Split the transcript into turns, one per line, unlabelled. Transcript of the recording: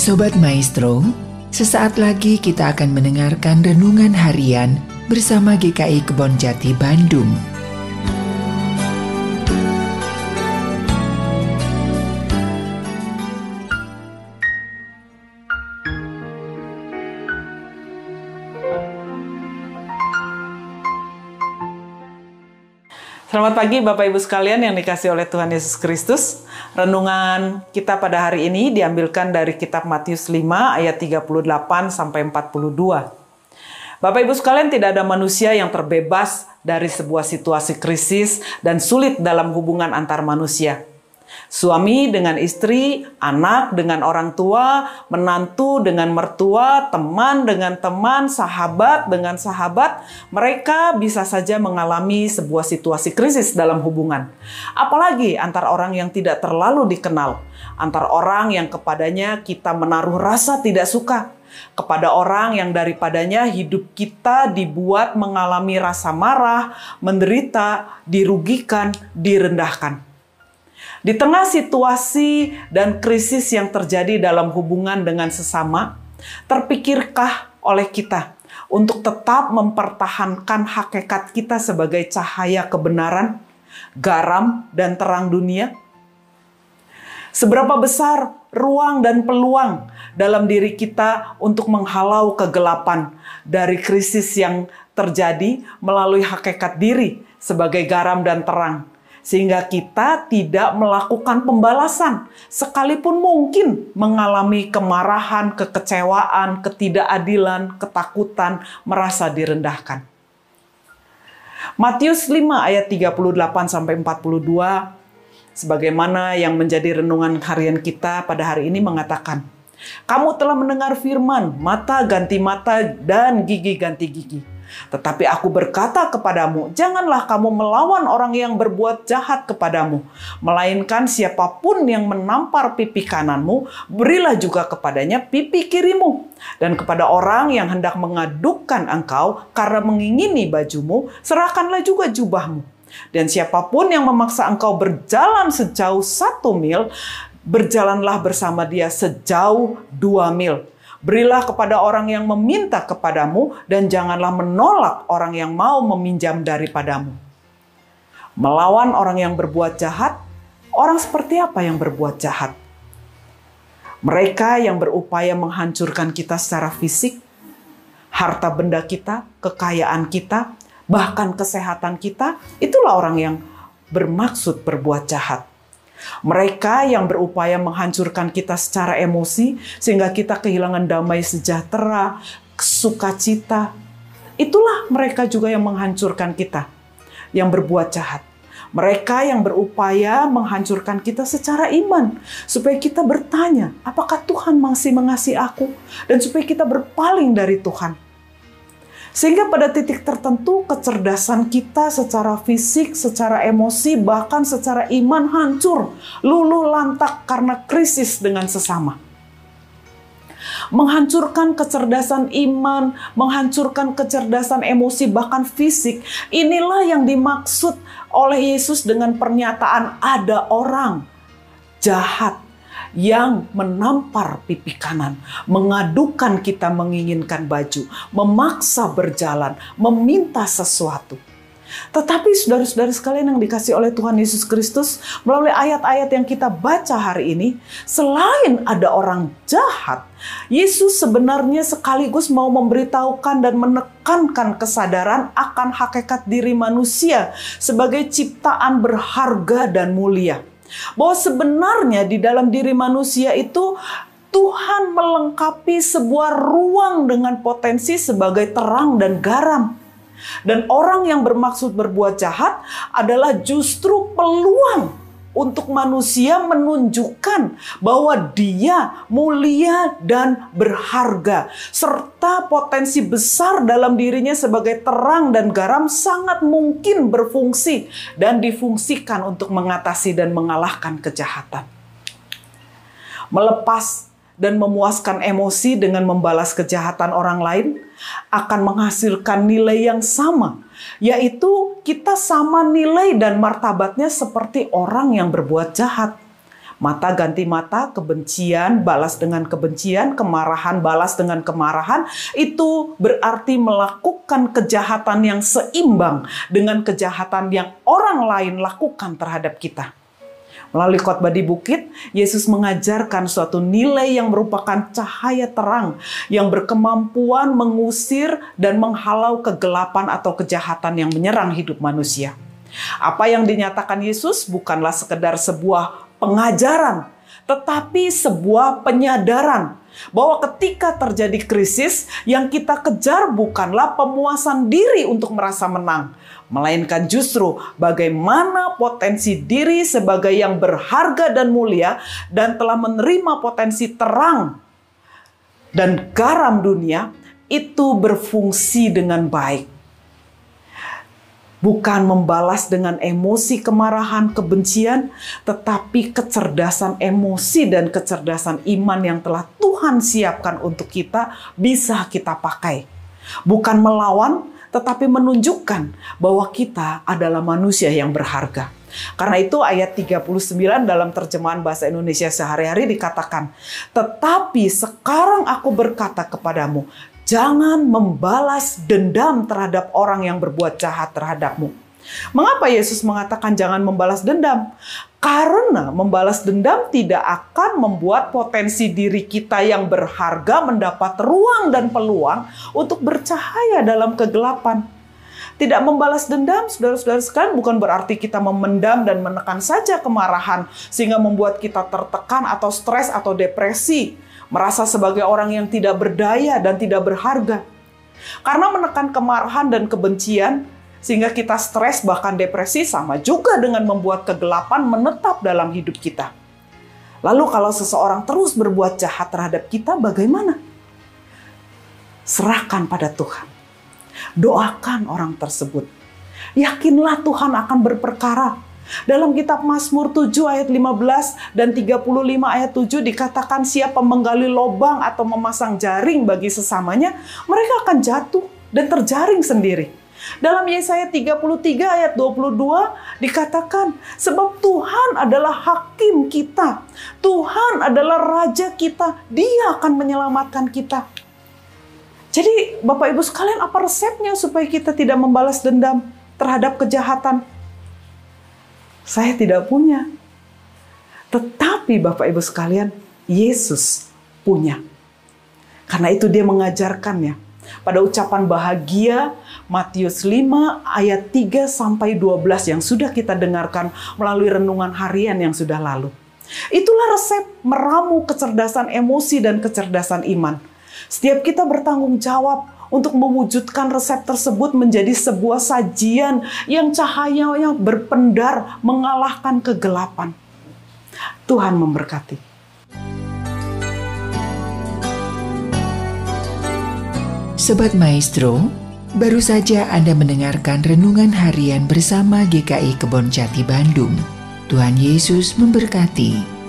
Sobat Maestro, sesaat lagi kita akan mendengarkan renungan harian bersama GKI Kebon Jati Bandung.
Selamat pagi Bapak Ibu sekalian yang dikasih oleh Tuhan Yesus Kristus. Renungan kita pada hari ini diambilkan dari kitab Matius 5 ayat 38 sampai 42. Bapak Ibu sekalian tidak ada manusia yang terbebas dari sebuah situasi krisis dan sulit dalam hubungan antar manusia. Suami dengan istri, anak dengan orang tua, menantu dengan mertua, teman dengan teman, sahabat dengan sahabat, mereka bisa saja mengalami sebuah situasi krisis dalam hubungan. Apalagi antar orang yang tidak terlalu dikenal, antar orang yang kepadanya kita menaruh rasa tidak suka, kepada orang yang daripadanya hidup kita dibuat mengalami rasa marah, menderita, dirugikan, direndahkan. Di tengah situasi dan krisis yang terjadi dalam hubungan dengan sesama, terpikirkah oleh kita untuk tetap mempertahankan hakikat kita sebagai cahaya kebenaran, garam, dan terang dunia? Seberapa besar ruang dan peluang dalam diri kita untuk menghalau kegelapan dari krisis yang terjadi melalui hakikat diri sebagai garam dan terang sehingga kita tidak melakukan pembalasan, sekalipun mungkin mengalami kemarahan, kekecewaan, ketidakadilan, ketakutan, merasa direndahkan. Matius 5 ayat 38 sampai 42 sebagaimana yang menjadi renungan harian kita pada hari ini mengatakan, "Kamu telah mendengar firman, mata ganti mata dan gigi ganti gigi." Tetapi aku berkata kepadamu, janganlah kamu melawan orang yang berbuat jahat kepadamu, melainkan siapa pun yang menampar pipi kananmu, berilah juga kepadanya pipi kirimu. Dan kepada orang yang hendak mengadukan engkau karena mengingini bajumu, serahkanlah juga jubahmu. Dan siapa pun yang memaksa engkau berjalan sejauh satu mil, berjalanlah bersama dia sejauh dua mil Berilah kepada orang yang meminta kepadamu, dan janganlah menolak orang yang mau meminjam daripadamu. Melawan orang yang berbuat jahat, orang seperti apa yang berbuat jahat? Mereka yang berupaya menghancurkan kita secara fisik, harta benda kita, kekayaan kita, bahkan kesehatan kita, itulah orang yang bermaksud berbuat jahat. Mereka yang berupaya menghancurkan kita secara emosi sehingga kita kehilangan damai sejahtera, sukacita. Itulah mereka juga yang menghancurkan kita, yang berbuat jahat. Mereka yang berupaya menghancurkan kita secara iman, supaya kita bertanya, apakah Tuhan masih mengasihi aku, dan supaya kita berpaling dari Tuhan. Sehingga pada titik tertentu kecerdasan kita secara fisik, secara emosi, bahkan secara iman hancur, luluh lantak karena krisis dengan sesama. Menghancurkan kecerdasan iman, menghancurkan kecerdasan emosi, bahkan fisik. Inilah yang dimaksud oleh Yesus dengan pernyataan ada orang jahat yang menampar pipi kanan, mengadukan kita menginginkan baju, memaksa berjalan, meminta sesuatu. Tetapi saudara-saudara sekalian yang dikasih oleh Tuhan Yesus Kristus melalui ayat-ayat yang kita baca hari ini, selain ada orang jahat, Yesus sebenarnya sekaligus mau memberitahukan dan menekankan kesadaran akan hakikat diri manusia sebagai ciptaan berharga dan mulia. Bahwa sebenarnya di dalam diri manusia itu Tuhan melengkapi sebuah ruang dengan potensi sebagai terang dan garam. Dan orang yang bermaksud berbuat jahat adalah justru peluang untuk manusia menunjukkan bahwa dia mulia dan berharga, serta potensi besar dalam dirinya sebagai terang dan garam sangat mungkin berfungsi dan difungsikan untuk mengatasi dan mengalahkan kejahatan. Melepas dan memuaskan emosi dengan membalas kejahatan orang lain akan menghasilkan nilai yang sama yaitu kita sama nilai dan martabatnya seperti orang yang berbuat jahat. Mata ganti mata, kebencian balas dengan kebencian, kemarahan balas dengan kemarahan, itu berarti melakukan kejahatan yang seimbang dengan kejahatan yang orang lain lakukan terhadap kita. Melalui khotbah di bukit, Yesus mengajarkan suatu nilai yang merupakan cahaya terang yang berkemampuan mengusir dan menghalau kegelapan atau kejahatan yang menyerang hidup manusia. Apa yang dinyatakan Yesus bukanlah sekedar sebuah pengajaran, tetapi sebuah penyadaran bahwa ketika terjadi krisis, yang kita kejar bukanlah pemuasan diri untuk merasa menang, melainkan justru bagaimana potensi diri sebagai yang berharga dan mulia dan telah menerima potensi terang dan garam dunia itu berfungsi dengan baik. Bukan membalas dengan emosi, kemarahan, kebencian, tetapi kecerdasan emosi dan kecerdasan iman yang telah Tuhan siapkan untuk kita bisa kita pakai. Bukan melawan, tetapi menunjukkan bahwa kita adalah manusia yang berharga. Karena itu ayat 39 dalam terjemahan bahasa Indonesia sehari-hari dikatakan, "Tetapi sekarang aku berkata kepadamu, jangan membalas dendam terhadap orang yang berbuat jahat terhadapmu." Mengapa Yesus mengatakan jangan membalas dendam? Karena membalas dendam tidak akan membuat potensi diri kita yang berharga mendapat ruang dan peluang untuk bercahaya dalam kegelapan. Tidak membalas dendam, saudara-saudara sekalian, bukan berarti kita memendam dan menekan saja kemarahan sehingga membuat kita tertekan atau stres atau depresi, merasa sebagai orang yang tidak berdaya dan tidak berharga. Karena menekan kemarahan dan kebencian sehingga kita stres bahkan depresi sama juga dengan membuat kegelapan menetap dalam hidup kita. Lalu kalau seseorang terus berbuat jahat terhadap kita bagaimana? Serahkan pada Tuhan. Doakan orang tersebut. Yakinlah Tuhan akan berperkara. Dalam kitab Mazmur 7 ayat 15 dan 35 ayat 7 dikatakan siapa menggali lobang atau memasang jaring bagi sesamanya, mereka akan jatuh dan terjaring sendiri. Dalam Yesaya 33 ayat 22 dikatakan, sebab Tuhan adalah hakim kita. Tuhan adalah raja kita. Dia akan menyelamatkan kita. Jadi Bapak Ibu sekalian apa resepnya supaya kita tidak membalas dendam terhadap kejahatan? Saya tidak punya. Tetapi Bapak Ibu sekalian, Yesus punya. Karena itu dia mengajarkannya pada ucapan bahagia Matius 5 ayat 3 sampai 12 yang sudah kita dengarkan melalui renungan harian yang sudah lalu. Itulah resep meramu kecerdasan emosi dan kecerdasan iman. Setiap kita bertanggung jawab untuk mewujudkan resep tersebut menjadi sebuah sajian yang cahayanya berpendar mengalahkan kegelapan. Tuhan memberkati.
Sobat Maestro, baru saja Anda mendengarkan renungan harian bersama GKI Kebon Jati Bandung. Tuhan Yesus memberkati.